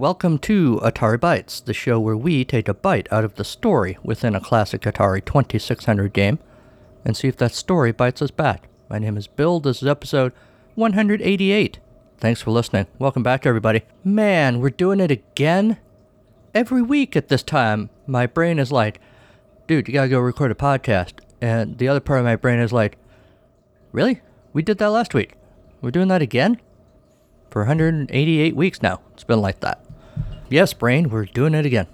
Welcome to Atari Bytes, the show where we take a bite out of the story within a classic Atari 2600 game and see if that story bites us back. My name is Bill. This is episode 188. Thanks for listening. Welcome back, everybody. Man, we're doing it again? Every week at this time, my brain is like, dude, you gotta go record a podcast. And the other part of my brain is like, really? We did that last week. We're doing that again? For 188 weeks now. It's been like that. Yes, brain, we're doing it again.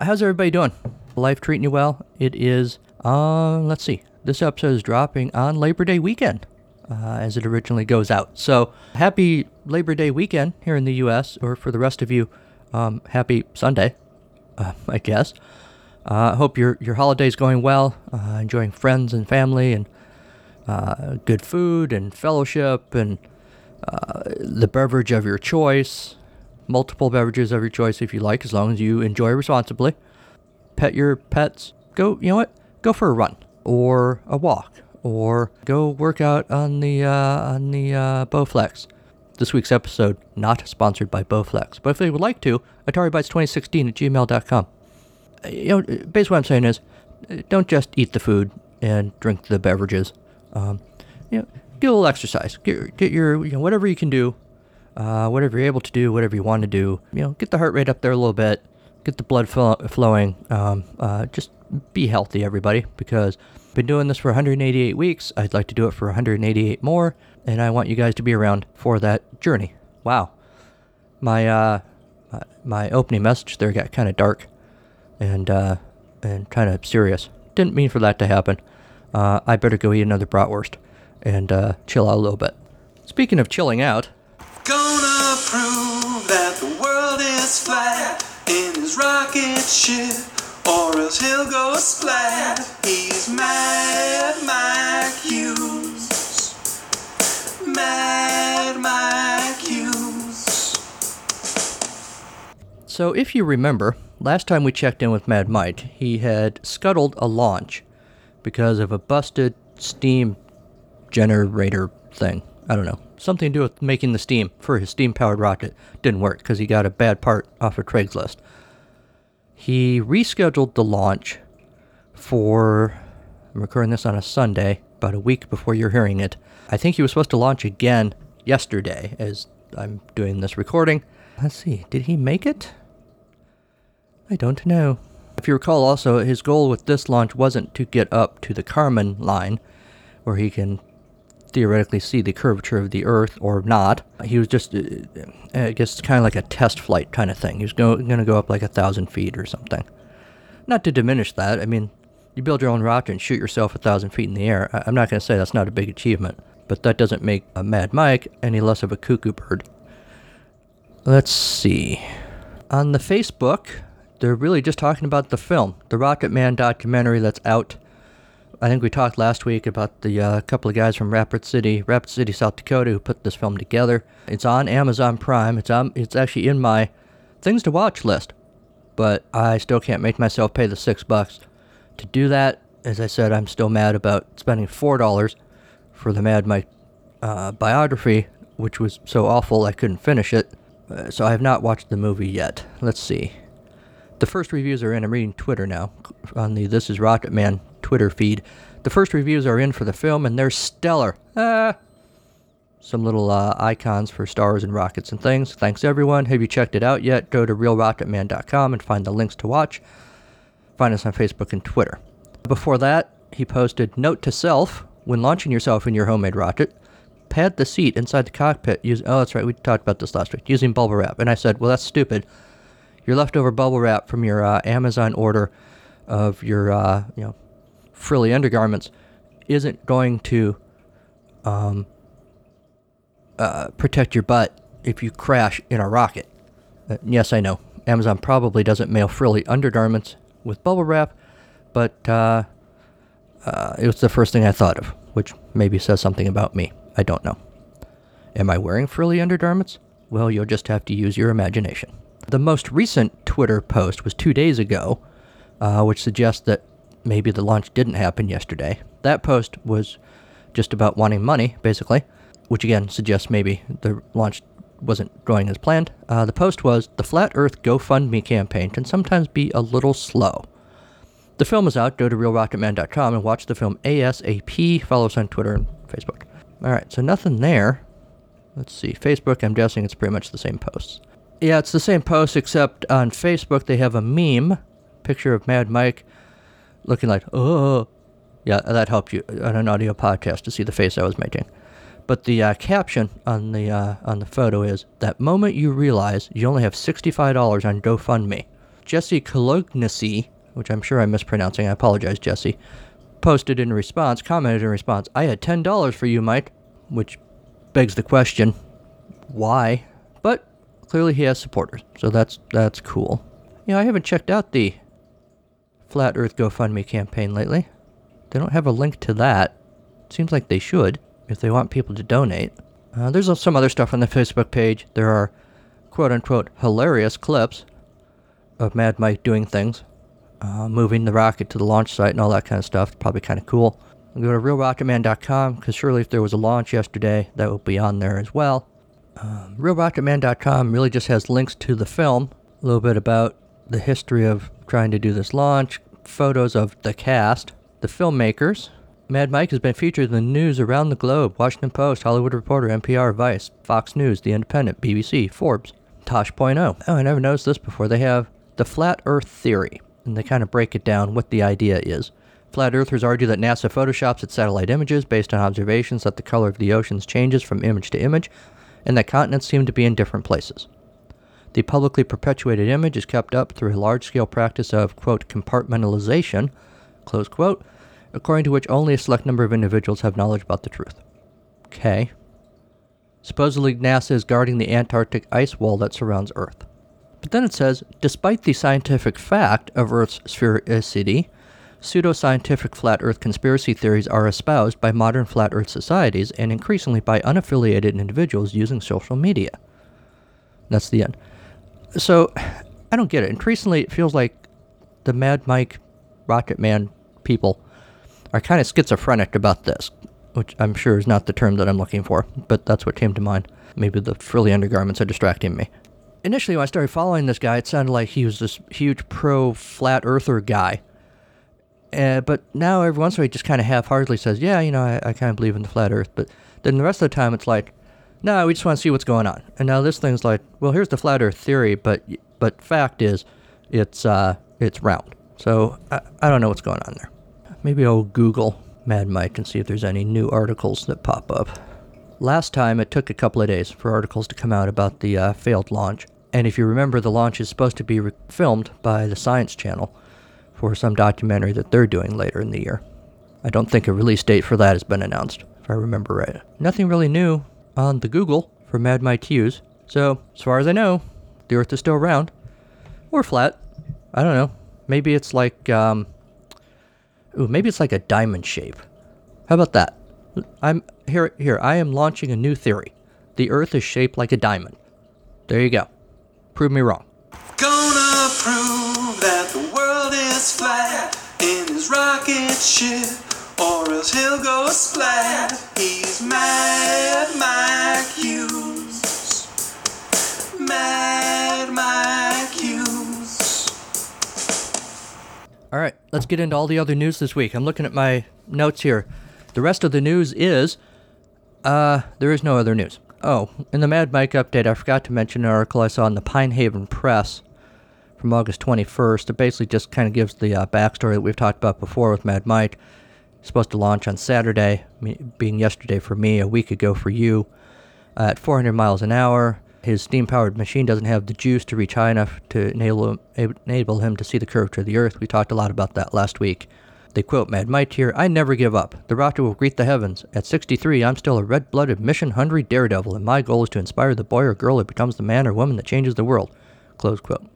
How's everybody doing? Life treating you well? It is, uh, let's see. This episode is dropping on Labor Day weekend, uh, as it originally goes out. So, happy Labor Day weekend here in the U.S., or for the rest of you, um, happy Sunday, uh, I guess. I uh, hope your your holiday's going well, uh, enjoying friends and family, and uh, good food and fellowship, and uh, the beverage of your choice, multiple beverages of your choice if you like, as long as you enjoy responsibly. Pet your pets. Go, you know what? Go for a run or a walk or go work out on the uh, on the uh, Bowflex. This week's episode not sponsored by Bowflex, but if they would like to, AtariBytes2016 at gmail.com. You know, basically what I'm saying is, don't just eat the food and drink the beverages. Um, you know, get a little exercise. Get, get your, you know, whatever you can do, uh, whatever you're able to do, whatever you want to do. You know, get the heart rate up there a little bit, get the blood flow, flowing. Um, uh, just be healthy, everybody, because I've been doing this for 188 weeks. I'd like to do it for 188 more, and I want you guys to be around for that journey. Wow, my uh, my opening message there got kind of dark, and uh, and kind of serious. Didn't mean for that to happen. Uh, I better go eat another bratwurst and uh, chill out a little bit. Speaking of chilling out, flat in his rocket ship, or else he'll go splat. He's Mad Mike Hughes. Mad Mike Hughes. So, if you remember, last time we checked in with Mad Mike, he had scuttled a launch because of a busted steam generator thing. I don't know. Something to do with making the steam for his steam powered rocket didn't work because he got a bad part off of Craigslist. He rescheduled the launch for, I'm recording this on a Sunday, about a week before you're hearing it. I think he was supposed to launch again yesterday as I'm doing this recording. Let's see, did he make it? I don't know. If you recall, also, his goal with this launch wasn't to get up to the Kármán line, where he can theoretically see the curvature of the Earth or not. He was just, uh, I guess, kind of like a test flight kind of thing. He was going to go up like a thousand feet or something. Not to diminish that. I mean, you build your own rocket and shoot yourself a thousand feet in the air. I- I'm not going to say that's not a big achievement, but that doesn't make a Mad Mike any less of a cuckoo bird. Let's see. On the Facebook, they're really just talking about the film, the Rocket Man documentary that's out. I think we talked last week about the uh, couple of guys from Rapid City, Rapid City, South Dakota, who put this film together. It's on Amazon Prime. It's on. It's actually in my things to watch list, but I still can't make myself pay the six bucks to do that. As I said, I'm still mad about spending four dollars for the Mad Mike uh, biography, which was so awful I couldn't finish it. Uh, so I have not watched the movie yet. Let's see. The first reviews are in. I'm reading Twitter now on the This Is Rocket Man Twitter feed. The first reviews are in for the film, and they're stellar. Ah, some little uh, icons for stars and rockets and things. Thanks everyone. Have you checked it out yet? Go to realrocketman.com and find the links to watch. Find us on Facebook and Twitter. Before that, he posted note to self when launching yourself in your homemade rocket. Pad the seat inside the cockpit. Use oh, that's right. We talked about this last week. Using bubble wrap, and I said, well, that's stupid. Your leftover bubble wrap from your uh, Amazon order of your uh, you know frilly undergarments isn't going to um, uh, protect your butt if you crash in a rocket. Uh, yes, I know. Amazon probably doesn't mail frilly undergarments with bubble wrap, but uh, uh, it was the first thing I thought of, which maybe says something about me. I don't know. Am I wearing frilly undergarments? Well, you'll just have to use your imagination. The most recent Twitter post was two days ago, uh, which suggests that maybe the launch didn't happen yesterday. That post was just about wanting money, basically, which again suggests maybe the launch wasn't going as planned. Uh, the post was the Flat Earth GoFundMe campaign can sometimes be a little slow. The film is out. Go to realrocketman.com and watch the film ASAP. Follow us on Twitter and Facebook. All right, so nothing there. Let's see. Facebook, I'm guessing it's pretty much the same posts. Yeah, it's the same post, except on Facebook they have a meme picture of Mad Mike looking like, oh. Yeah, that helped you on an audio podcast to see the face I was making. But the uh, caption on the uh, on the photo is that moment you realize you only have $65 on GoFundMe. Jesse Colognesi, which I'm sure I'm mispronouncing, I apologize, Jesse, posted in response, commented in response, I had $10 for you, Mike, which begs the question, why? But clearly he has supporters, so that's that's cool. You know, I haven't checked out the Flat Earth GoFundMe campaign lately. They don't have a link to that. Seems like they should if they want people to donate. Uh, there's some other stuff on the Facebook page. There are quote unquote hilarious clips of Mad Mike doing things, uh, moving the rocket to the launch site and all that kind of stuff. Probably kind of cool. Go to realrocketman.com because surely if there was a launch yesterday, that would be on there as well. Um, realrocketman.com really just has links to the film, a little bit about the history of trying to do this launch, photos of the cast, the filmmakers, Mad Mike has been featured in the news around the globe Washington Post, Hollywood Reporter, NPR, Vice, Fox News, The Independent, BBC, Forbes, Tosh.0. Oh, I never noticed this before. They have the Flat Earth Theory, and they kind of break it down what the idea is. Flat Earthers argue that NASA photoshops its satellite images based on observations that the color of the oceans changes from image to image, and that continents seem to be in different places. The publicly perpetuated image is kept up through a large scale practice of, quote, compartmentalization, close quote, according to which only a select number of individuals have knowledge about the truth. Okay. Supposedly, NASA is guarding the Antarctic ice wall that surrounds Earth. But then it says, despite the scientific fact of Earth's sphericity, pseudoscientific flat Earth conspiracy theories are espoused by modern flat Earth societies and increasingly by unaffiliated individuals using social media. That's the end. So, I don't get it. Increasingly, it feels like the Mad Mike Rocket Man people are kind of schizophrenic about this, which I'm sure is not the term that I'm looking for, but that's what came to mind. Maybe the frilly undergarments are distracting me. Initially, when I started following this guy, it sounded like he was this huge pro flat earther guy. Uh, but now, every once in a while, he just kind of half heartedly says, Yeah, you know, I, I kind of believe in the flat earth. But then the rest of the time, it's like, No, we just want to see what's going on. And now this thing's like, Well, here's the flat earth theory, but but fact is, it's, uh, it's round. So I, I don't know what's going on there. Maybe I'll Google Mad Mike and see if there's any new articles that pop up. Last time, it took a couple of days for articles to come out about the uh, failed launch. And if you remember, the launch is supposed to be re- filmed by the Science Channel for some documentary that they're doing later in the year. I don't think a release date for that has been announced, if I remember right. Nothing really new on the Google for Mad Mike Hughes. So, as far as I know, the Earth is still round. Or flat. I don't know. Maybe it's like um, Ooh, maybe it's like a diamond shape. How about that? I'm here here, I am launching a new theory. The earth is shaped like a diamond. There you go. Prove me wrong. Gonna prove that the world is flat in his rocket ship, or else he'll go splat. He's Mad Mike Hughes. Mad Mike Hughes. All right, let's get into all the other news this week. I'm looking at my notes here. The rest of the news is uh there is no other news. Oh, in the Mad Mike update, I forgot to mention an article I saw in the Pine Haven Press from August 21st. It basically just kind of gives the uh, backstory that we've talked about before with Mad Mike. Supposed to launch on Saturday, being yesterday for me, a week ago for you, at 400 miles an hour. His steam powered machine doesn't have the juice to reach high enough to enable him, enable him to see the curvature of the Earth. We talked a lot about that last week. They quote Mad Mike here I never give up. The rocket will greet the heavens. At 63, I'm still a red blooded, mission hungry daredevil, and my goal is to inspire the boy or girl who becomes the man or woman that changes the world. Close quote.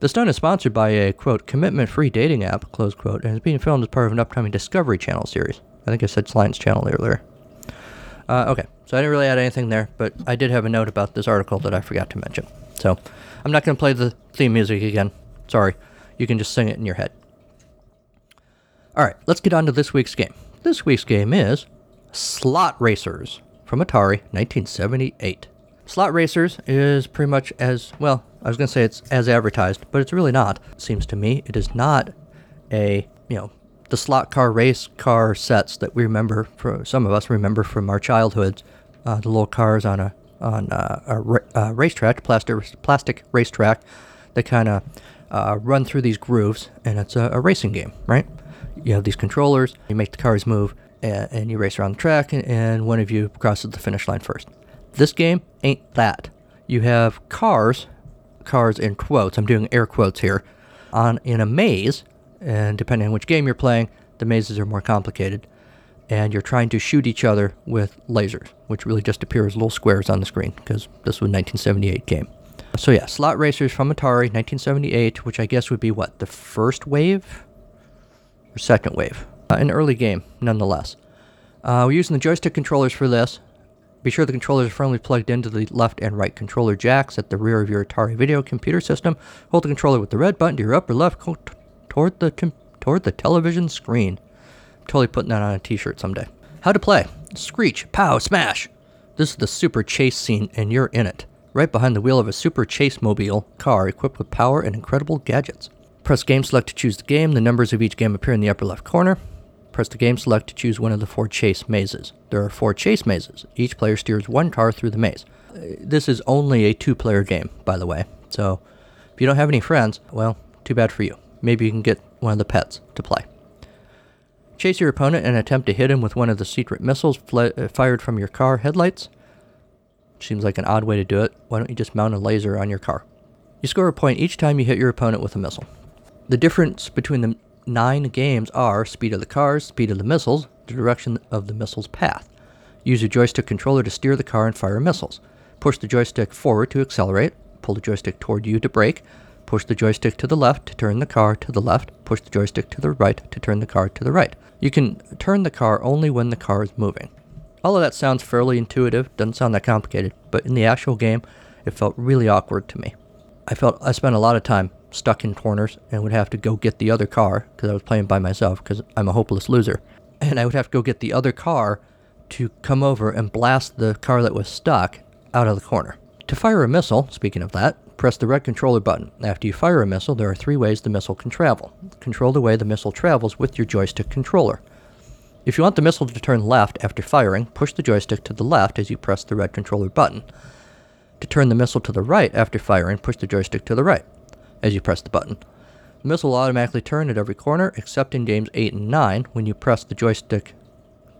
The stunt is sponsored by a, quote, commitment free dating app, close quote, and is being filmed as part of an upcoming Discovery Channel series. I think I said Science Channel earlier. Uh, okay, so I didn't really add anything there, but I did have a note about this article that I forgot to mention. So I'm not going to play the theme music again. Sorry. You can just sing it in your head. All right, let's get on to this week's game. This week's game is Slot Racers from Atari 1978. Slot Racers is pretty much as well. I was gonna say it's as advertised, but it's really not. Seems to me it is not a you know the slot car race car sets that we remember for some of us remember from our childhoods. Uh, the little cars on a on a, a, a racetrack, plastic plastic racetrack, that kind of uh, run through these grooves, and it's a, a racing game, right? You have these controllers, you make the cars move, and, and you race around the track, and, and one of you crosses the finish line first. This game ain't that. You have cars, cars in quotes. I'm doing air quotes here, on in a maze, and depending on which game you're playing, the mazes are more complicated. And you're trying to shoot each other with lasers, which really just appear as little squares on the screen because this was a 1978 game. So yeah, Slot Racers from Atari, 1978, which I guess would be what the first wave or second wave, uh, an early game nonetheless. Uh, we're using the joystick controllers for this. Be sure the controllers are firmly plugged into the left and right controller jacks at the rear of your Atari video computer system. Hold the controller with the red button to your upper left toward the com- toward the television screen. I'm totally putting that on a t-shirt someday. How to play. Screech, pow, smash. This is the super chase scene and you're in it. Right behind the wheel of a super chase mobile car equipped with power and incredible gadgets. Press game select to choose the game. The numbers of each game appear in the upper left corner. Press the game select to choose one of the four chase mazes. There are four chase mazes. Each player steers one car through the maze. Uh, This is only a two player game, by the way. So if you don't have any friends, well, too bad for you. Maybe you can get one of the pets to play. Chase your opponent and attempt to hit him with one of the secret missiles uh, fired from your car headlights. Seems like an odd way to do it. Why don't you just mount a laser on your car? You score a point each time you hit your opponent with a missile. The difference between the nine games are speed of the cars, speed of the missiles, the direction of the missile's path. Use your joystick controller to steer the car and fire missiles. Push the joystick forward to accelerate, pull the joystick toward you to brake, push the joystick to the left to turn the car to the left, push the joystick to the right to turn the car to the right. You can turn the car only when the car is moving. All of that sounds fairly intuitive, doesn't sound that complicated, but in the actual game, it felt really awkward to me. I felt I spent a lot of time stuck in corners and would have to go get the other car because I was playing by myself because I'm a hopeless loser. And I would have to go get the other car to come over and blast the car that was stuck out of the corner. To fire a missile, speaking of that, press the red controller button. After you fire a missile, there are three ways the missile can travel. Control the way the missile travels with your joystick controller. If you want the missile to turn left after firing, push the joystick to the left as you press the red controller button. To turn the missile to the right after firing, push the joystick to the right as you press the button. The missile will automatically turn at every corner except in games 8 and 9 when you press the joystick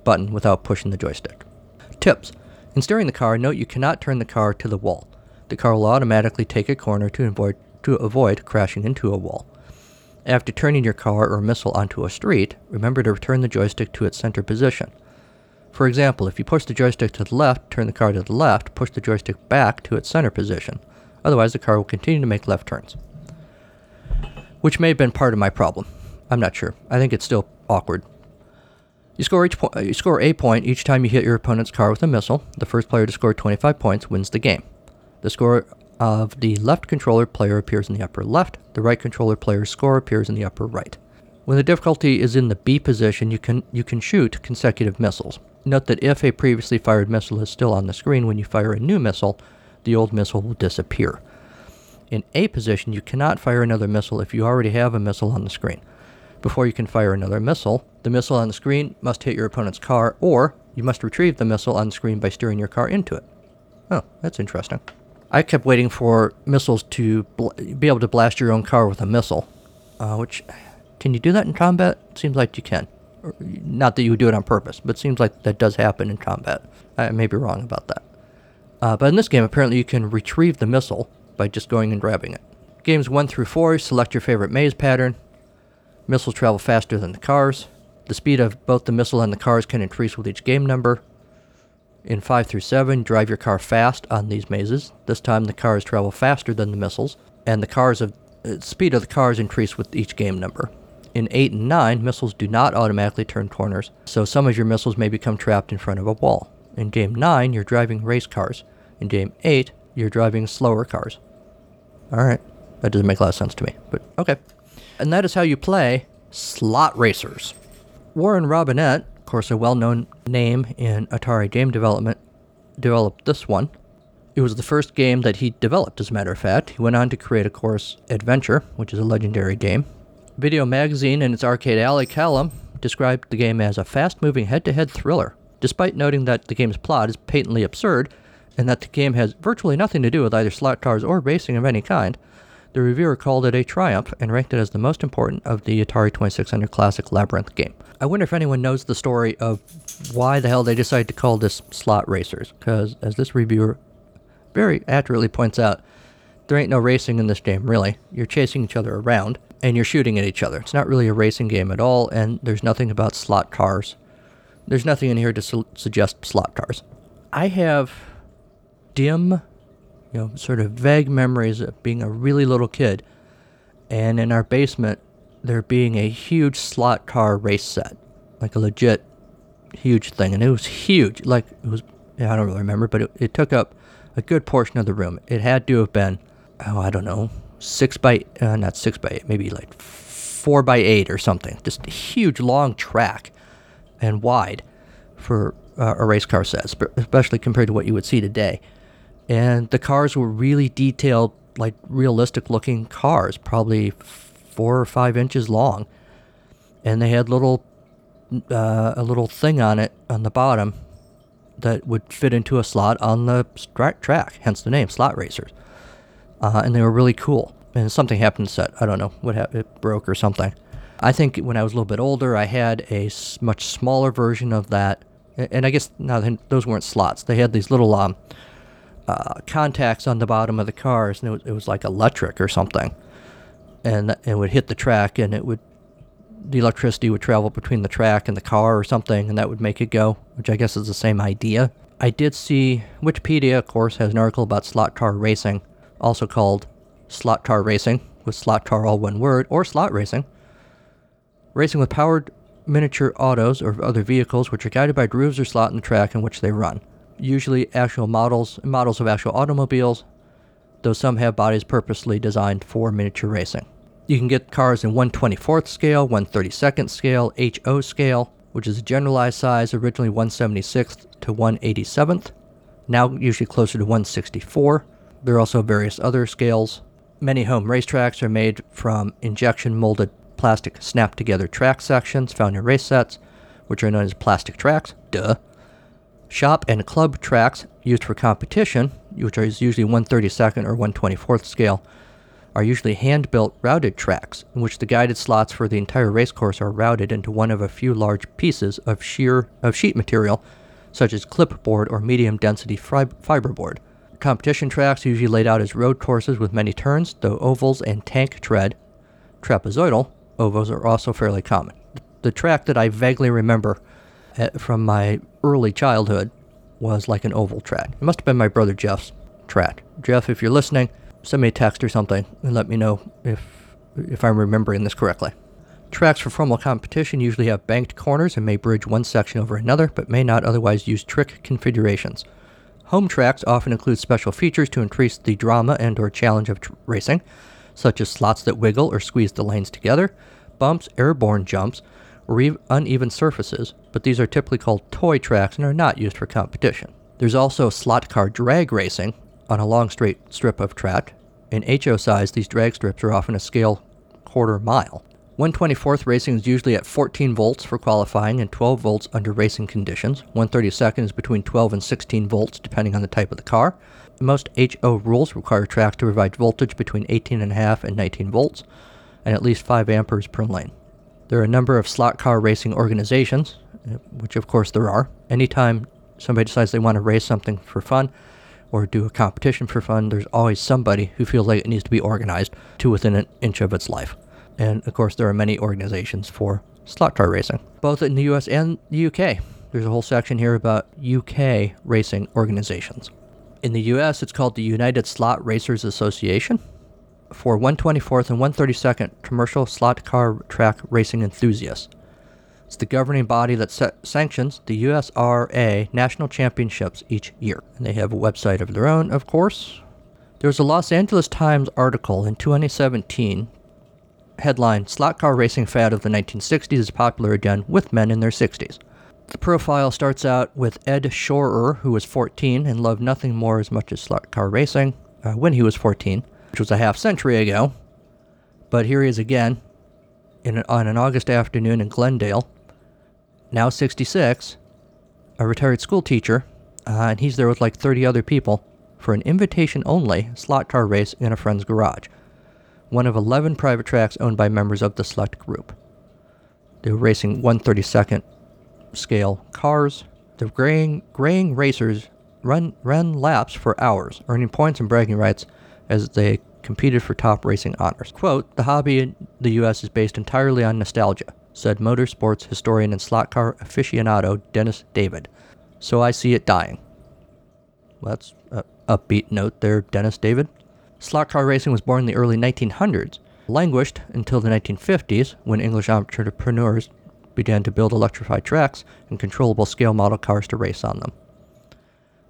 button without pushing the joystick. Tips In steering the car, note you cannot turn the car to the wall. The car will automatically take a corner to avoid, to avoid crashing into a wall. After turning your car or missile onto a street, remember to return the joystick to its center position. For example, if you push the joystick to the left, turn the car to the left, push the joystick back to its center position. Otherwise, the car will continue to make left turns. Which may have been part of my problem. I'm not sure. I think it's still awkward. You score each po- you score a point each time you hit your opponent's car with a missile. The first player to score 25 points wins the game. The score of the left controller player appears in the upper left. The right controller player's score appears in the upper right. When the difficulty is in the B position, you can you can shoot consecutive missiles. Note that if a previously fired missile is still on the screen when you fire a new missile, the old missile will disappear. In A position, you cannot fire another missile if you already have a missile on the screen. Before you can fire another missile, the missile on the screen must hit your opponent's car, or you must retrieve the missile on the screen by steering your car into it. Oh, that's interesting. I kept waiting for missiles to bl- be able to blast your own car with a missile, uh, which can you do that in combat? Seems like you can. Not that you would do it on purpose, but it seems like that does happen in combat. I may be wrong about that. Uh, but in this game, apparently you can retrieve the missile by just going and grabbing it. Games 1 through 4, select your favorite maze pattern. Missiles travel faster than the cars. The speed of both the missile and the cars can increase with each game number. In 5 through 7, drive your car fast on these mazes. This time the cars travel faster than the missiles, and the cars of uh, speed of the cars increase with each game number. In 8 and 9, missiles do not automatically turn corners, so some of your missiles may become trapped in front of a wall. In game 9, you're driving race cars. In game 8, you're driving slower cars. Alright, that doesn't make a lot of sense to me, but okay. And that is how you play Slot Racers. Warren Robinett, of course, a well known name in Atari game development, developed this one. It was the first game that he developed, as a matter of fact. He went on to create, of course, Adventure, which is a legendary game. Video Magazine, in its Arcade Alley column, described the game as a fast moving head to head thriller, despite noting that the game's plot is patently absurd and that the game has virtually nothing to do with either slot cars or racing of any kind. The reviewer called it a triumph and ranked it as the most important of the Atari 2600 Classic Labyrinth game. I wonder if anyone knows the story of why the hell they decided to call this Slot Racers, because as this reviewer very accurately points out, there ain't no racing in this game, really. You're chasing each other around and you're shooting at each other. It's not really a racing game at all, and there's nothing about slot cars. There's nothing in here to su- suggest slot cars. I have dim, you know, sort of vague memories of being a really little kid, and in our basement there being a huge slot car race set, like a legit huge thing, and it was huge. Like it was, I don't really remember, but it, it took up a good portion of the room. It had to have been, oh, I don't know, six by, uh, not six by eight, maybe like four by eight or something. Just a huge, long track and wide for uh, a race car set, especially compared to what you would see today. And the cars were really detailed, like realistic looking cars, probably four or five inches long. And they had little, uh, a little thing on it on the bottom that would fit into a slot on the track, hence the name, Slot Racers. Uh, and they were really cool. And something happened to set. I don't know what happened. It broke or something. I think when I was a little bit older, I had a much smaller version of that. And I guess now those weren't slots. They had these little um, uh, contacts on the bottom of the cars, and it was, it was like electric or something. And it would hit the track, and it would the electricity would travel between the track and the car or something, and that would make it go, which I guess is the same idea. I did see Wikipedia, of course, has an article about slot car racing, also called slot car racing, with slot car all one word, or slot racing. Racing with powered miniature autos or other vehicles which are guided by grooves or slot in the track in which they run. Usually actual models, models of actual automobiles, though some have bodies purposely designed for miniature racing. You can get cars in 124th scale, 132nd scale, HO scale, which is a generalized size, originally 176th to 187th, now usually closer to 164. There are also various other scales. Many home racetracks are made from injection molded plastic snap together track sections found in race sets, which are known as plastic tracks. Duh. Shop and club tracks used for competition, which is usually 132nd or 124th scale, are usually hand built routed tracks, in which the guided slots for the entire racecourse are routed into one of a few large pieces of sheer of sheet material, such as chipboard or medium density fiberboard. Competition tracks usually laid out as road courses with many turns, though ovals and tank tread, trapezoidal ovals are also fairly common. The track that I vaguely remember Uh, from my early childhood was like an oval track. It must have been my brother Jeff's track. Jeff, if you're listening, send me a text or something and let me know if if I'm remembering this correctly. Tracks for formal competition usually have banked corners and may bridge one section over another, but may not otherwise use trick configurations. Home tracks often include special features to increase the drama and or challenge of tr- racing, such as slots that wiggle or squeeze the lanes together, bumps, airborne jumps, or uneven surfaces, but these are typically called toy tracks and are not used for competition. There's also slot car drag racing on a long straight strip of track, in HO size, these drag strips are often a scale quarter mile. 124th racing is usually at 14 volts for qualifying and 12 volts under racing conditions. 132nd is between 12 and 16 volts depending on the type of the car. Most HO rules require tracks to provide voltage between 18.5 and 19 volts and at least 5 amperes per lane. There are a number of slot car racing organizations, uh, which of course there are. Anytime somebody decides they want to race something for fun, or do a competition for fun, there's always somebody who feels like it needs to be organized to within an inch of its life. And of course, there are many organizations for slot car racing, both in the US and the UK. There's a whole section here about UK racing organizations. In the US, it's called the United Slot Racers Association. For 124th and 132nd commercial slot car track racing enthusiasts. It's the governing body that sanctions the USRA national championships each year. And they have a website of their own, of course. There was a Los Angeles Times article in 2017 headline Slot car racing fad of the 1960s is popular again with men in their 60s. The profile starts out with Ed Shorer, who was 14 and loved nothing more as much as slot car racing uh, when he was 14, which was a half century ago. But here he is again in an, on an August afternoon in Glendale, now 66, a retired school teacher, uh, and he's there with like 30 other people for an invitation only slot car race in a friend's garage, one of 11 private tracks owned by members of the select group. They were racing 132nd scale cars. The graying, graying racers run, ran laps for hours, earning points and bragging rights as they competed for top racing honors. Quote, the hobby in the U.S. is based entirely on nostalgia, said motorsports historian and slot car aficionado Dennis David. So I see it dying. Well, that's a upbeat note there, Dennis David. Slot car racing was born in the early 1900s, languished until the 1950s when English entrepreneurs began to build electrified tracks and controllable scale model cars to race on them.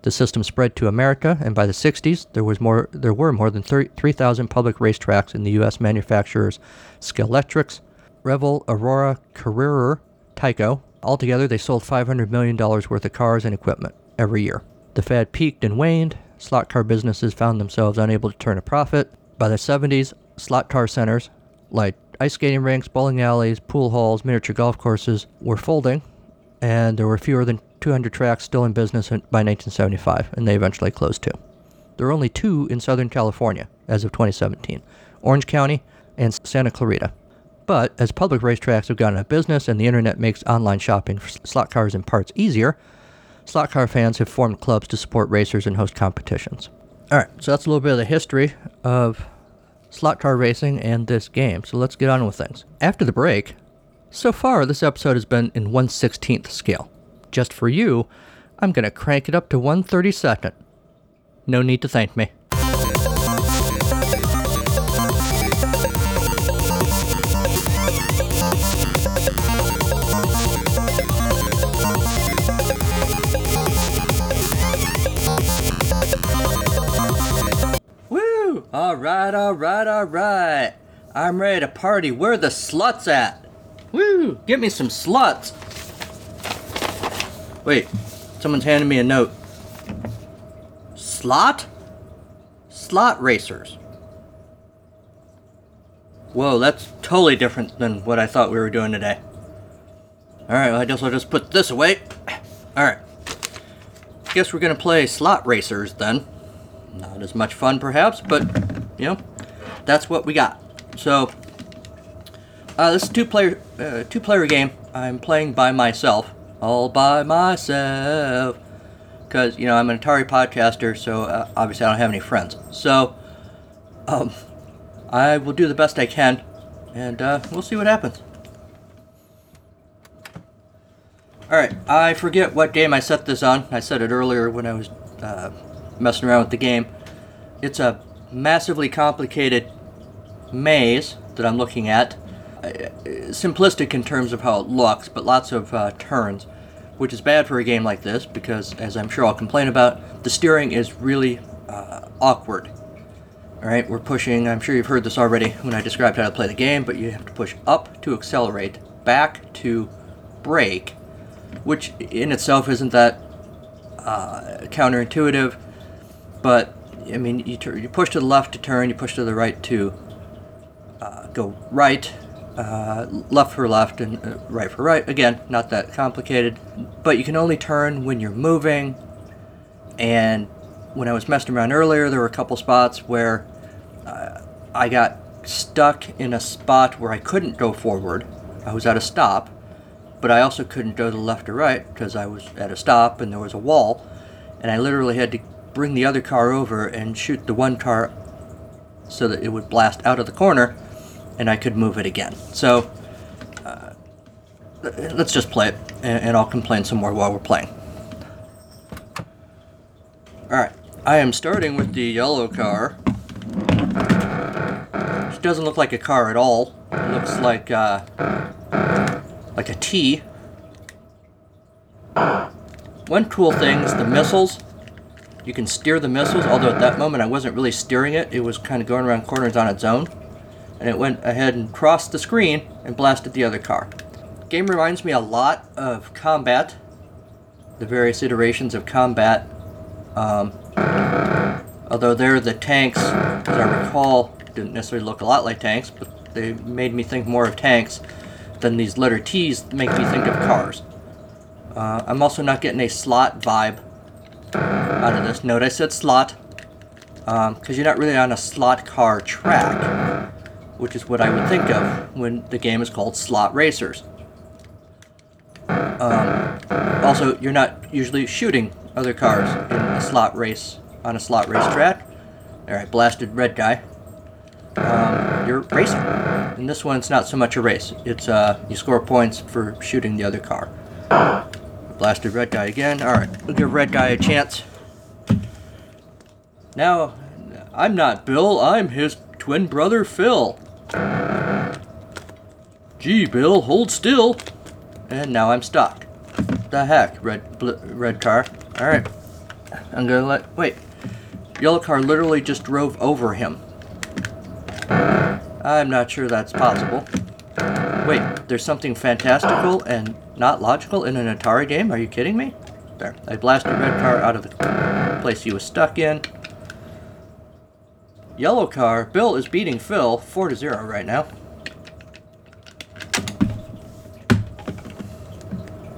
The system spread to America, and by the 60s, there, was more, there were more than 3,000 public racetracks in the U.S. manufacturers Scalextric, Revell, Aurora, Carrera, Tyco. Altogether, they sold $500 million worth of cars and equipment every year. The fad peaked and waned. Slot car businesses found themselves unable to turn a profit. By the 70s, slot car centers, like ice skating rinks, bowling alleys, pool halls, miniature golf courses, were folding, and there were fewer than 200 tracks still in business by 1975, and they eventually closed too. There are only two in Southern California as of 2017 Orange County and Santa Clarita. But as public racetracks have gone out of business and the internet makes online shopping for slot cars and parts easier, slot car fans have formed clubs to support racers and host competitions. All right, so that's a little bit of the history of slot car racing and this game. So let's get on with things. After the break, so far this episode has been in 1/16th scale. Just for you, I'm going to crank it up to 132nd. No need to thank me. Woo! All right, all right, all right. I'm ready to party. Where the sluts at? Woo! Give me some sluts. Wait, someone's handing me a note. Slot? Slot racers. Whoa, that's totally different than what I thought we were doing today. Alright, well, I guess I'll just put this away. Alright. Guess we're gonna play slot racers then. Not as much fun, perhaps, but, you know, that's what we got. So, uh, this is two player uh, two player game. I'm playing by myself, all by myself, because you know I'm an Atari podcaster, so uh, obviously I don't have any friends. So, um, I will do the best I can, and uh, we'll see what happens. All right, I forget what game I set this on. I said it earlier when I was uh, messing around with the game. It's a massively complicated maze that I'm looking at. Simplistic in terms of how it looks, but lots of uh, turns, which is bad for a game like this because, as I'm sure I'll complain about, the steering is really uh, awkward. Alright, we're pushing, I'm sure you've heard this already when I described how to play the game, but you have to push up to accelerate, back to brake, which in itself isn't that uh, counterintuitive, but I mean, you, tur- you push to the left to turn, you push to the right to uh, go right, uh, left for left, and uh, right for right. Again, not that complicated, but you can only turn when you're moving. And when I was messing around earlier, there were a couple spots where uh, I got stuck in a spot where I couldn't go forward. I was at a stop, but I also couldn't go to the left or right because I was at a stop and there was a wall, and I literally had to bring the other car over and shoot the one car so that it would blast out of the corner and I could move it again. So uh, let's just play it and, and I'll complain some more while we're playing. Alright, I am starting with the yellow car. Which doesn't look like a car at all. It looks like uh, like a T. One cool thing is the missiles. You can steer the missiles, although at that moment I wasn't really steering it. It was kind of going around corners on its own. And it went ahead and crossed the screen and blasted the other car. Game reminds me a lot of Combat, the various iterations of combat. Um, although they're the tanks, as I recall, didn't necessarily look a lot like tanks, but they made me think more of tanks than these letter T's make me think of cars. Uh, I'm also not getting a slot vibe out of this. Note I said slot, because um, you're not really on a slot car track, which is what I would think of when the game is called Slot Racers. Um, also, you're not usually shooting other cars in a slot race on a slot race track. Alright, blasted red guy. Um, you're racing. In this one, it's not so much a race. It's uh, you score points for shooting the other car. Blasted red guy again. Alright, we'll give red guy a chance. Now, I'm not Bill, I'm his twin brother Phil. Gee, Bill, hold still. And now I'm stuck. The heck, red red car. Alright. I'm gonna let. Wait. Yellow car literally just drove over him. I'm not sure that's possible. Wait, there's something fantastical and not logical in an Atari game? Are you kidding me? There. I blasted red car out of the place he was stuck in. Yellow car. Bill is beating Phil 4 to 0 right now.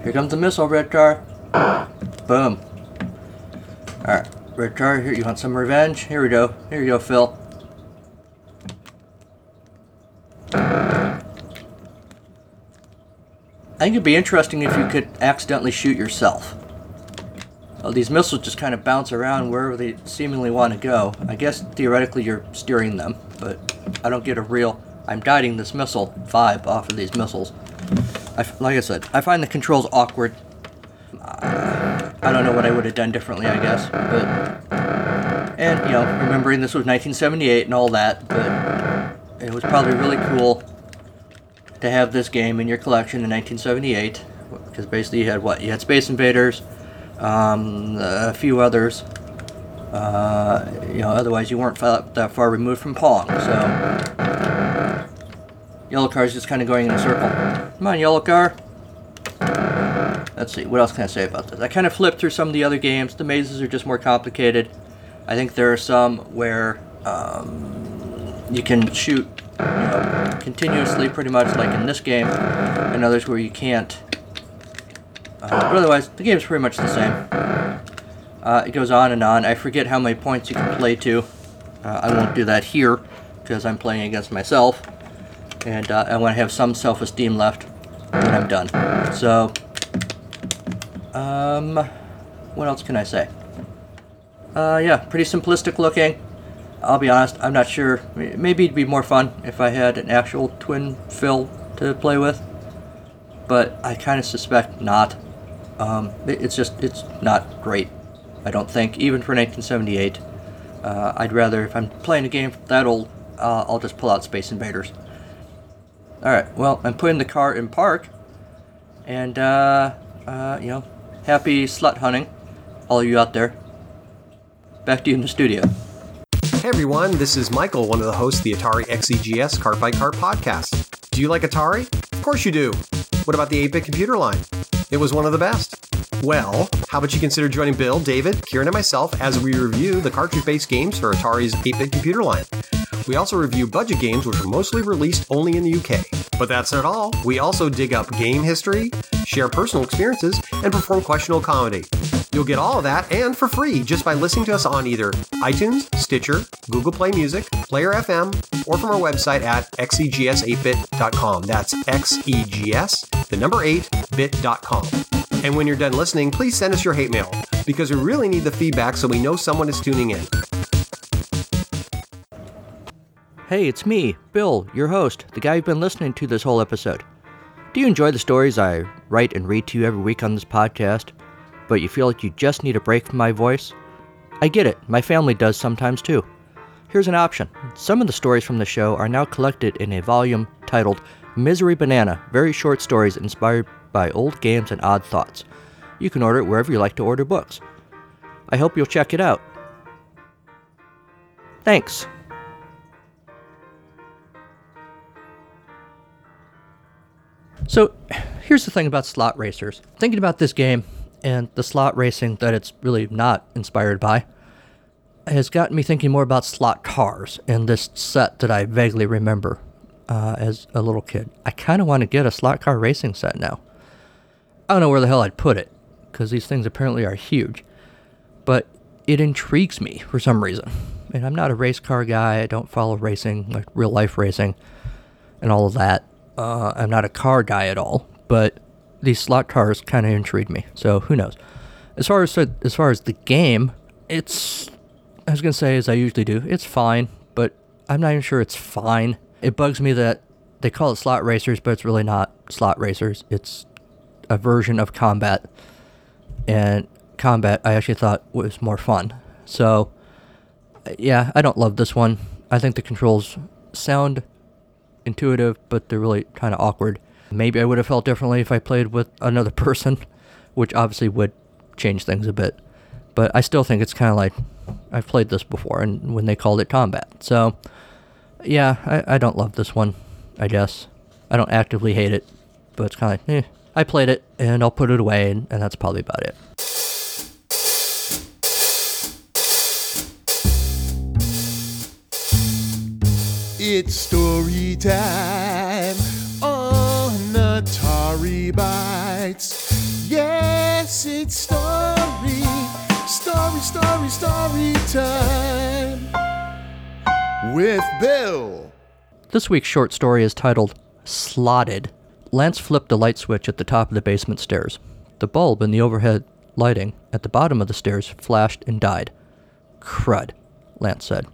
Here comes the missile, red car. Boom. Alright, red car, here you want some revenge? Here we go. Here you go, Phil. I think it'd be interesting if you could accidentally shoot yourself. Well, these missiles just kind of bounce around wherever they seemingly want to go. I guess theoretically you're steering them, but I don't get a real. I'm guiding this missile vibe off of these missiles. I, like I said, I find the controls awkward. Uh, I don't know what I would have done differently, I guess, but and you know, remembering this was 1978 and all that, but it was probably really cool to have this game in your collection in 1978 because basically you had what you had Space Invaders, um, a few others. Uh, you know, otherwise you weren't that far removed from Pong. So yellow car is just kind of going in a circle. Come on, yellow car. Let's see, what else can I say about this? I kind of flipped through some of the other games. The mazes are just more complicated. I think there are some where um, you can shoot you know, continuously, pretty much like in this game, and others where you can't. Uh, but otherwise, the game's pretty much the same. Uh, it goes on and on. I forget how many points you can play to. Uh, I won't do that here because I'm playing against myself, and uh, I want to have some self-esteem left I'm done. So, um, what else can I say? Uh, yeah, pretty simplistic looking. I'll be honest, I'm not sure. Maybe it'd be more fun if I had an actual twin Phil to play with, but I kind of suspect not. Um, it's just, it's not great, I don't think, even for 1978. Uh, I'd rather, if I'm playing a game that old, uh, I'll just pull out Space Invaders. Alright, well, I'm putting the car in park, and, uh, uh, you know, happy slut hunting, all of you out there. Back to you in the studio. Hey everyone, this is Michael, one of the hosts of the Atari XEGS Cart by Cart podcast. Do you like Atari? Of course you do. What about the 8 bit computer line? It was one of the best. Well, how about you consider joining Bill, David, Kieran, and myself as we review the cartridge based games for Atari's 8 bit computer line? We also review budget games which are mostly released only in the UK. But that's not all. We also dig up game history, share personal experiences, and perform questionable comedy. You'll get all of that and for free just by listening to us on either iTunes, Stitcher, Google Play Music, Player FM, or from our website at xegs8bit.com. That's xegs, the number 8bit.com. And when you're done listening, please send us your hate mail because we really need the feedback so we know someone is tuning in. Hey, it's me, Bill, your host, the guy you've been listening to this whole episode. Do you enjoy the stories I write and read to you every week on this podcast? But you feel like you just need a break from my voice? I get it, my family does sometimes too. Here's an option. Some of the stories from the show are now collected in a volume titled Misery Banana Very Short Stories Inspired by Old Games and Odd Thoughts. You can order it wherever you like to order books. I hope you'll check it out. Thanks. So, here's the thing about slot racers. Thinking about this game, and the slot racing that it's really not inspired by has gotten me thinking more about slot cars and this set that I vaguely remember uh, as a little kid. I kind of want to get a slot car racing set now. I don't know where the hell I'd put it, because these things apparently are huge, but it intrigues me for some reason. And I'm not a race car guy, I don't follow racing, like real life racing, and all of that. Uh, I'm not a car guy at all, but these slot cars kind of intrigue me. So who knows? As far as as far as the game, it's I was gonna say as I usually do, it's fine, but I'm not even sure it's fine. It bugs me that they call it slot racers, but it's really not slot racers. It's a version of combat, and combat I actually thought was more fun. So yeah, I don't love this one. I think the controls sound intuitive, but they're really kind of awkward. Maybe I would have felt differently if I played with another person, which obviously would change things a bit. But I still think it's kind of like I've played this before, and when they called it combat. So, yeah, I, I don't love this one, I guess. I don't actively hate it, but it's kind of like, eh. I played it, and I'll put it away, and, and that's probably about it. It's story time Atari Bytes. Yes, it's story, story, story, story time with Bill. This week's short story is titled Slotted. Lance flipped the light switch at the top of the basement stairs. The bulb in the overhead lighting at the bottom of the stairs flashed and died. Crud, Lance said.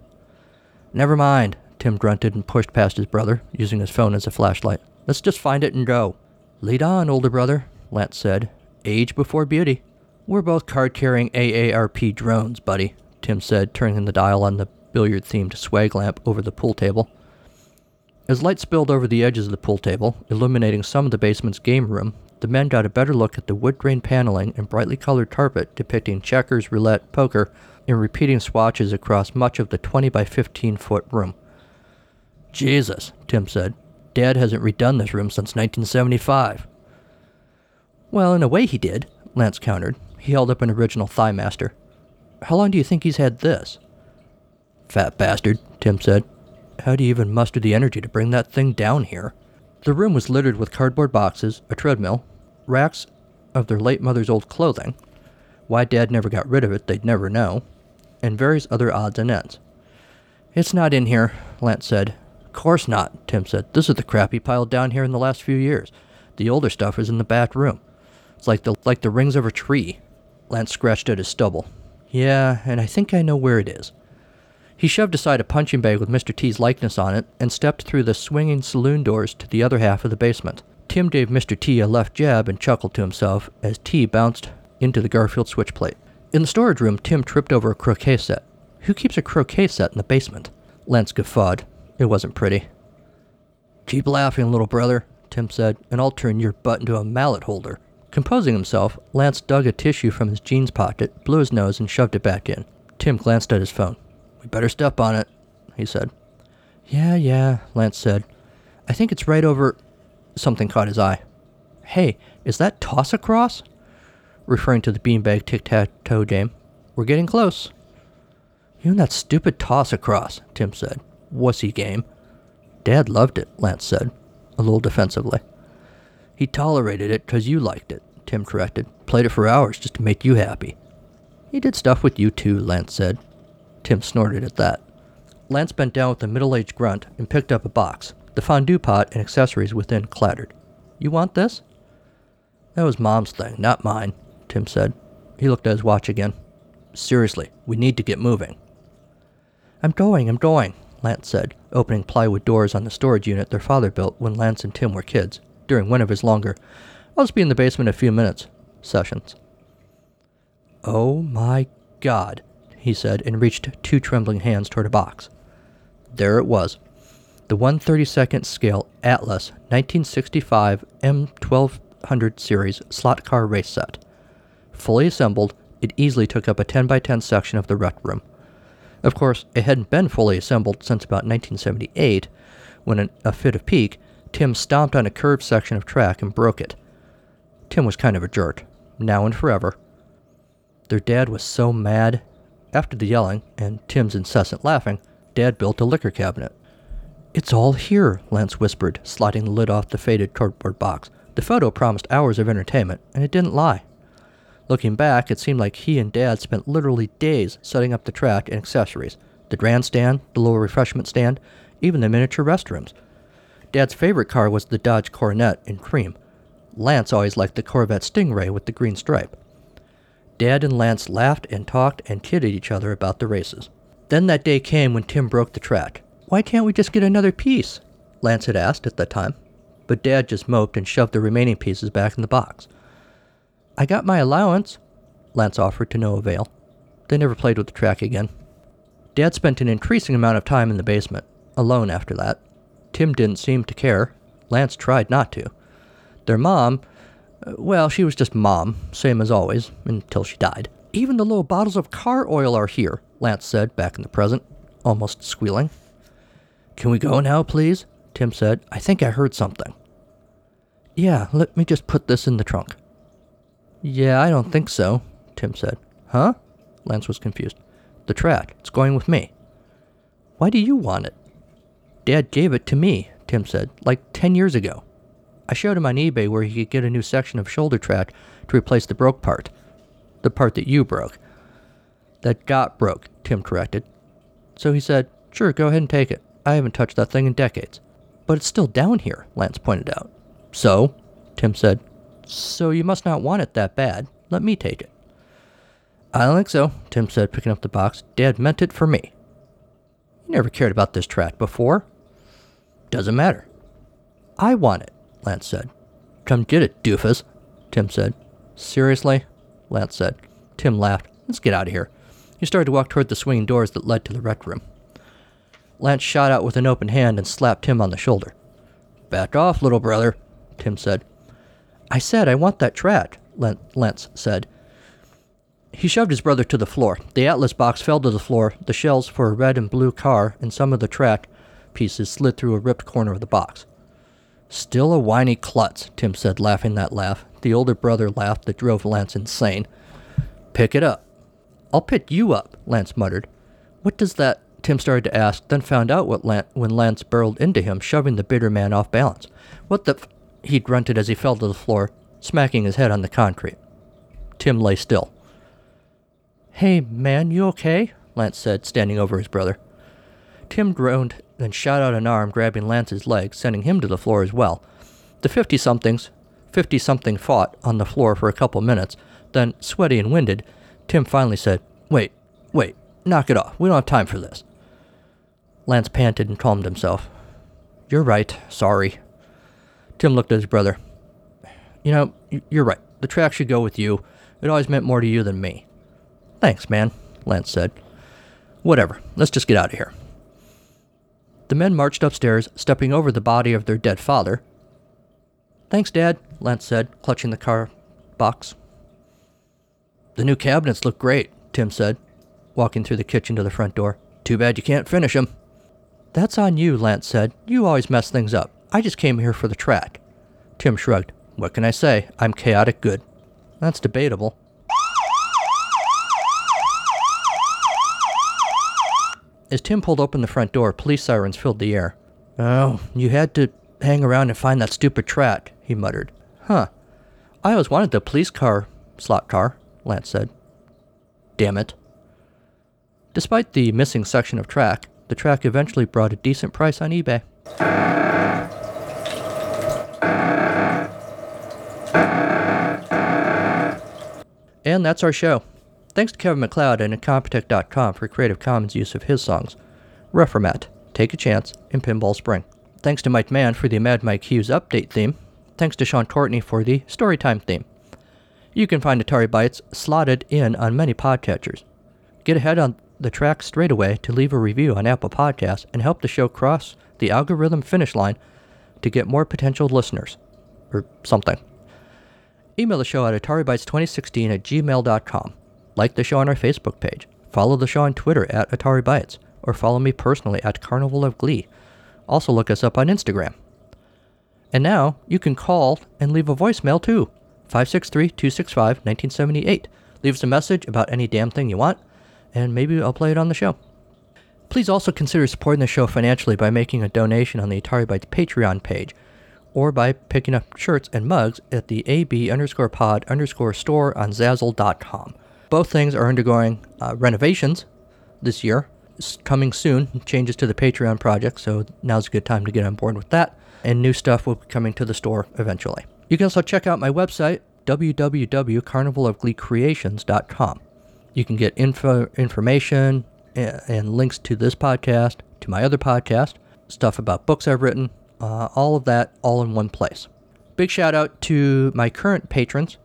Never mind, Tim grunted and pushed past his brother, using his phone as a flashlight. Let's just find it and go. Lead on, older brother, Lance said. Age before beauty. We're both card carrying AARP drones, buddy, Tim said, turning the dial on the billiard themed swag lamp over the pool table. As light spilled over the edges of the pool table, illuminating some of the basement's game room, the men got a better look at the wood grain paneling and brightly colored carpet depicting checkers, roulette, poker, and repeating swatches across much of the 20 by 15 foot room. Jesus, Tim said. Dad hasn't redone this room since 1975. Well, in a way he did, Lance countered. He held up an original Thighmaster. How long do you think he's had this? Fat bastard, Tim said. How do you even muster the energy to bring that thing down here? The room was littered with cardboard boxes, a treadmill, racks of their late mother's old clothing. Why Dad never got rid of it, they'd never know, and various other odds and ends. It's not in here, Lance said. Course not, Tim said. This is the crap he piled down here in the last few years. The older stuff is in the back room. It's like the like the rings of a tree. Lance scratched at his stubble. Yeah, and I think I know where it is. He shoved aside a punching bag with Mr. T's likeness on it and stepped through the swinging saloon doors to the other half of the basement. Tim gave Mr. T a left jab and chuckled to himself as T bounced into the Garfield switch plate. In the storage room, Tim tripped over a croquet set. Who keeps a croquet set in the basement? Lance guffawed. It wasn't pretty. Keep laughing, little brother, Tim said, and I'll turn your butt into a mallet holder. Composing himself, Lance dug a tissue from his jeans pocket, blew his nose, and shoved it back in. Tim glanced at his phone. We better step on it, he said. Yeah, yeah, Lance said. I think it's right over. Something caught his eye. Hey, is that toss across? Referring to the beanbag tic tac toe game. We're getting close. You and that stupid toss across, Tim said. Wussy game. Dad loved it, Lance said, a little defensively. He tolerated it 'cause you liked it, Tim corrected. Played it for hours just to make you happy. He did stuff with you too, Lance said. Tim snorted at that. Lance bent down with a middle aged grunt and picked up a box. The fondue pot and accessories within clattered. You want this? That was Mom's thing, not mine, Tim said. He looked at his watch again. Seriously, we need to get moving. I'm going, I'm going, Lance said, opening plywood doors on the storage unit their father built when Lance and Tim were kids, during one of his longer, I'll just be in the basement in a few minutes, sessions. Oh my god, he said, and reached two trembling hands toward a box. There it was. The 132nd scale Atlas 1965 M1200 series slot car race set. Fully assembled, it easily took up a 10 by 10 section of the rec room. Of course, it hadn't been fully assembled since about 1978, when in a fit of pique, Tim stomped on a curved section of track and broke it. Tim was kind of a jerk. Now and forever, Their dad was so mad. After the yelling and Tim's incessant laughing, Dad built a liquor cabinet. It's all here, Lance whispered, sliding the lid off the faded cardboard box. The photo promised hours of entertainment, and it didn't lie. Looking back, it seemed like he and Dad spent literally days setting up the track and accessories the grandstand, the little refreshment stand, even the miniature restrooms. Dad's favorite car was the Dodge Coronet in cream. Lance always liked the Corvette Stingray with the green stripe. Dad and Lance laughed and talked and kidded each other about the races. Then that day came when Tim broke the track. Why can't we just get another piece? Lance had asked at that time. But Dad just moped and shoved the remaining pieces back in the box. I got my allowance, Lance offered to no avail. They never played with the track again. Dad spent an increasing amount of time in the basement, alone after that. Tim didn't seem to care. Lance tried not to. Their mom, uh, well, she was just mom, same as always, until she died. Even the little bottles of car oil are here, Lance said, back in the present, almost squealing. Can we go now, please? Tim said. I think I heard something. Yeah, let me just put this in the trunk. Yeah, I don't think so, Tim said. Huh? Lance was confused. The track. It's going with me. Why do you want it? Dad gave it to me, Tim said, like ten years ago. I showed him on eBay where he could get a new section of shoulder track to replace the broke part. The part that you broke. That got broke, Tim corrected. So he said, Sure, go ahead and take it. I haven't touched that thing in decades. But it's still down here, Lance pointed out. So? Tim said. So you must not want it that bad. Let me take it. I don't think so, Tim said, picking up the box. Dad meant it for me. You never cared about this track before. Doesn't matter. I want it, Lance said. Come get it, doofus, Tim said. Seriously? Lance said. Tim laughed. Let's get out of here. He started to walk toward the swinging doors that led to the rec room. Lance shot out with an open hand and slapped Tim on the shoulder. Back off, little brother, Tim said. I said I want that track, Lance said. He shoved his brother to the floor. The Atlas box fell to the floor. The shells for a red and blue car and some of the track pieces slid through a ripped corner of the box. Still a whiny klutz, Tim said, laughing that laugh. The older brother laughed that drove Lance insane. Pick it up. I'll pick you up, Lance muttered. What does that Tim started to ask, then found out what when Lance burrowed into him, shoving the bitter man off balance. What the f- he grunted as he fell to the floor, smacking his head on the concrete. Tim lay still. Hey, man, you okay? Lance said, standing over his brother. Tim groaned, then shot out an arm, grabbing Lance's leg, sending him to the floor as well. The fifty somethings, fifty something fought on the floor for a couple minutes, then, sweaty and winded, Tim finally said, Wait, wait, knock it off. We don't have time for this. Lance panted and calmed himself. You're right. Sorry. Tim looked at his brother. You know, you're right. The track should go with you. It always meant more to you than me. Thanks, man, Lance said. Whatever. Let's just get out of here. The men marched upstairs, stepping over the body of their dead father. Thanks, Dad, Lance said, clutching the car box. The new cabinets look great, Tim said, walking through the kitchen to the front door. Too bad you can't finish 'em. That's on you, Lance said. You always mess things up. I just came here for the track. Tim shrugged. What can I say? I'm chaotic good. That's debatable. As Tim pulled open the front door, police sirens filled the air. Oh, you had to hang around and find that stupid track, he muttered. Huh. I always wanted the police car, slot car, Lance said. Damn it. Despite the missing section of track, the track eventually brought a decent price on eBay. And that's our show. Thanks to Kevin MacLeod and Incompetech.com for Creative Commons use of his songs. Reformat, Take a Chance, and Pinball Spring. Thanks to Mike Mann for the Mad Mike Hughes update theme. Thanks to Sean Courtney for the Storytime theme. You can find Atari Bytes slotted in on many podcatchers. Get ahead on the track straight away to leave a review on Apple Podcasts and help the show cross the algorithm finish line to get more potential listeners. Or something. Email the show at AtariBytes2016 at gmail.com. Like the show on our Facebook page. Follow the show on Twitter at Atari Bytes. Or follow me personally at Carnival of Glee. Also look us up on Instagram. And now you can call and leave a voicemail too. 563 265 1978. Leave us a message about any damn thing you want, and maybe I'll play it on the show. Please also consider supporting the show financially by making a donation on the Atari Bytes Patreon page, or by picking up shirts and mugs at the AB underscore pod underscore store on Zazzle.com. Both things are undergoing uh, renovations this year. S- Coming soon, changes to the Patreon project, so now's a good time to get on board with that. And new stuff will be coming to the store eventually. You can also check out my website, www.carnivalofgleecreations.com. You can get info, information and, and links to this podcast, to my other podcast, stuff about books I've written, uh, all of that all in one place. Big shout out to my current patrons,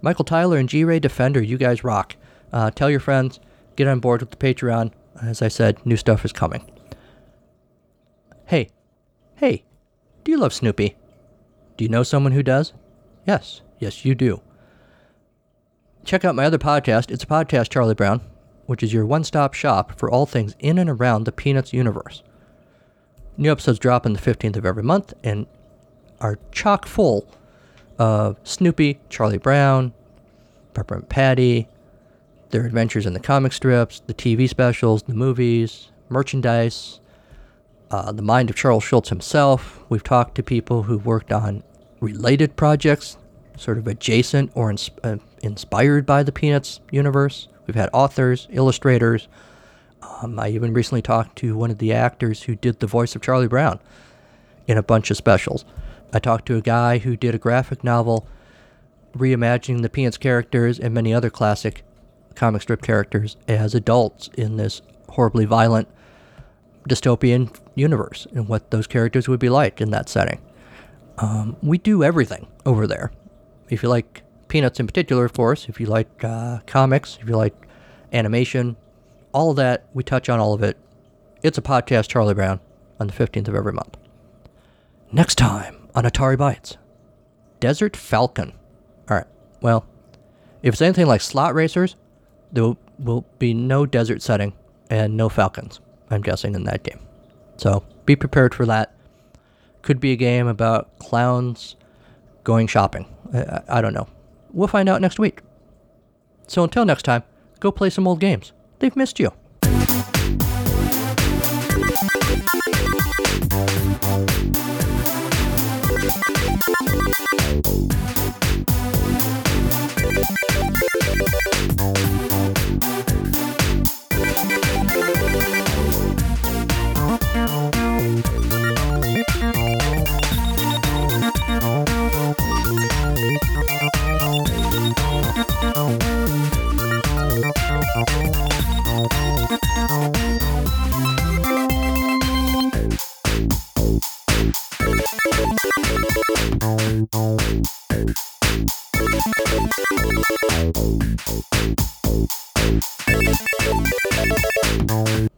Michael Tyler and G Ray Defender. You guys rock. Uh, tell your friends, get on board with the Patreon. As I said, new stuff is coming. Hey, hey, do you love Snoopy? Do you know someone who does? Yes, yes, you do. Check out my other podcast. It's a podcast, Charlie Brown, which is your one stop shop for all things in and around the Peanuts universe. New episodes drop on the 15th of every month and are chock full of Snoopy, Charlie Brown, Peppermint Patty, their adventures in the comic strips, the TV specials, the movies, merchandise, uh, the mind of Charles Schulz himself. We've talked to people who've worked on related projects, sort of adjacent or uh, inspired by the Peanuts universe. We've had authors, illustrators. Um, I even recently talked to one of the actors who did the voice of Charlie Brown in a bunch of specials. I talked to a guy who did a graphic novel reimagining the Peanuts characters and many other classic comic strip characters as adults in this horribly violent dystopian universe and what those characters would be like in that setting. Um, we do everything over there. If you like Peanuts in particular, of course, if you like uh, comics, if you like animation, all of that, we touch on all of it. It's a podcast, Charlie Brown, on the 15th of every month. Next time on Atari Bytes Desert Falcon. All right, well, if it's anything like slot racers, there will- be no desert setting and no falcons, I'm guessing, in that game. So be prepared for that. Could be a game about clowns going shopping. I, I don't know. We'll find out next week. So until next time, go play some old games. They've missed you. Thank you.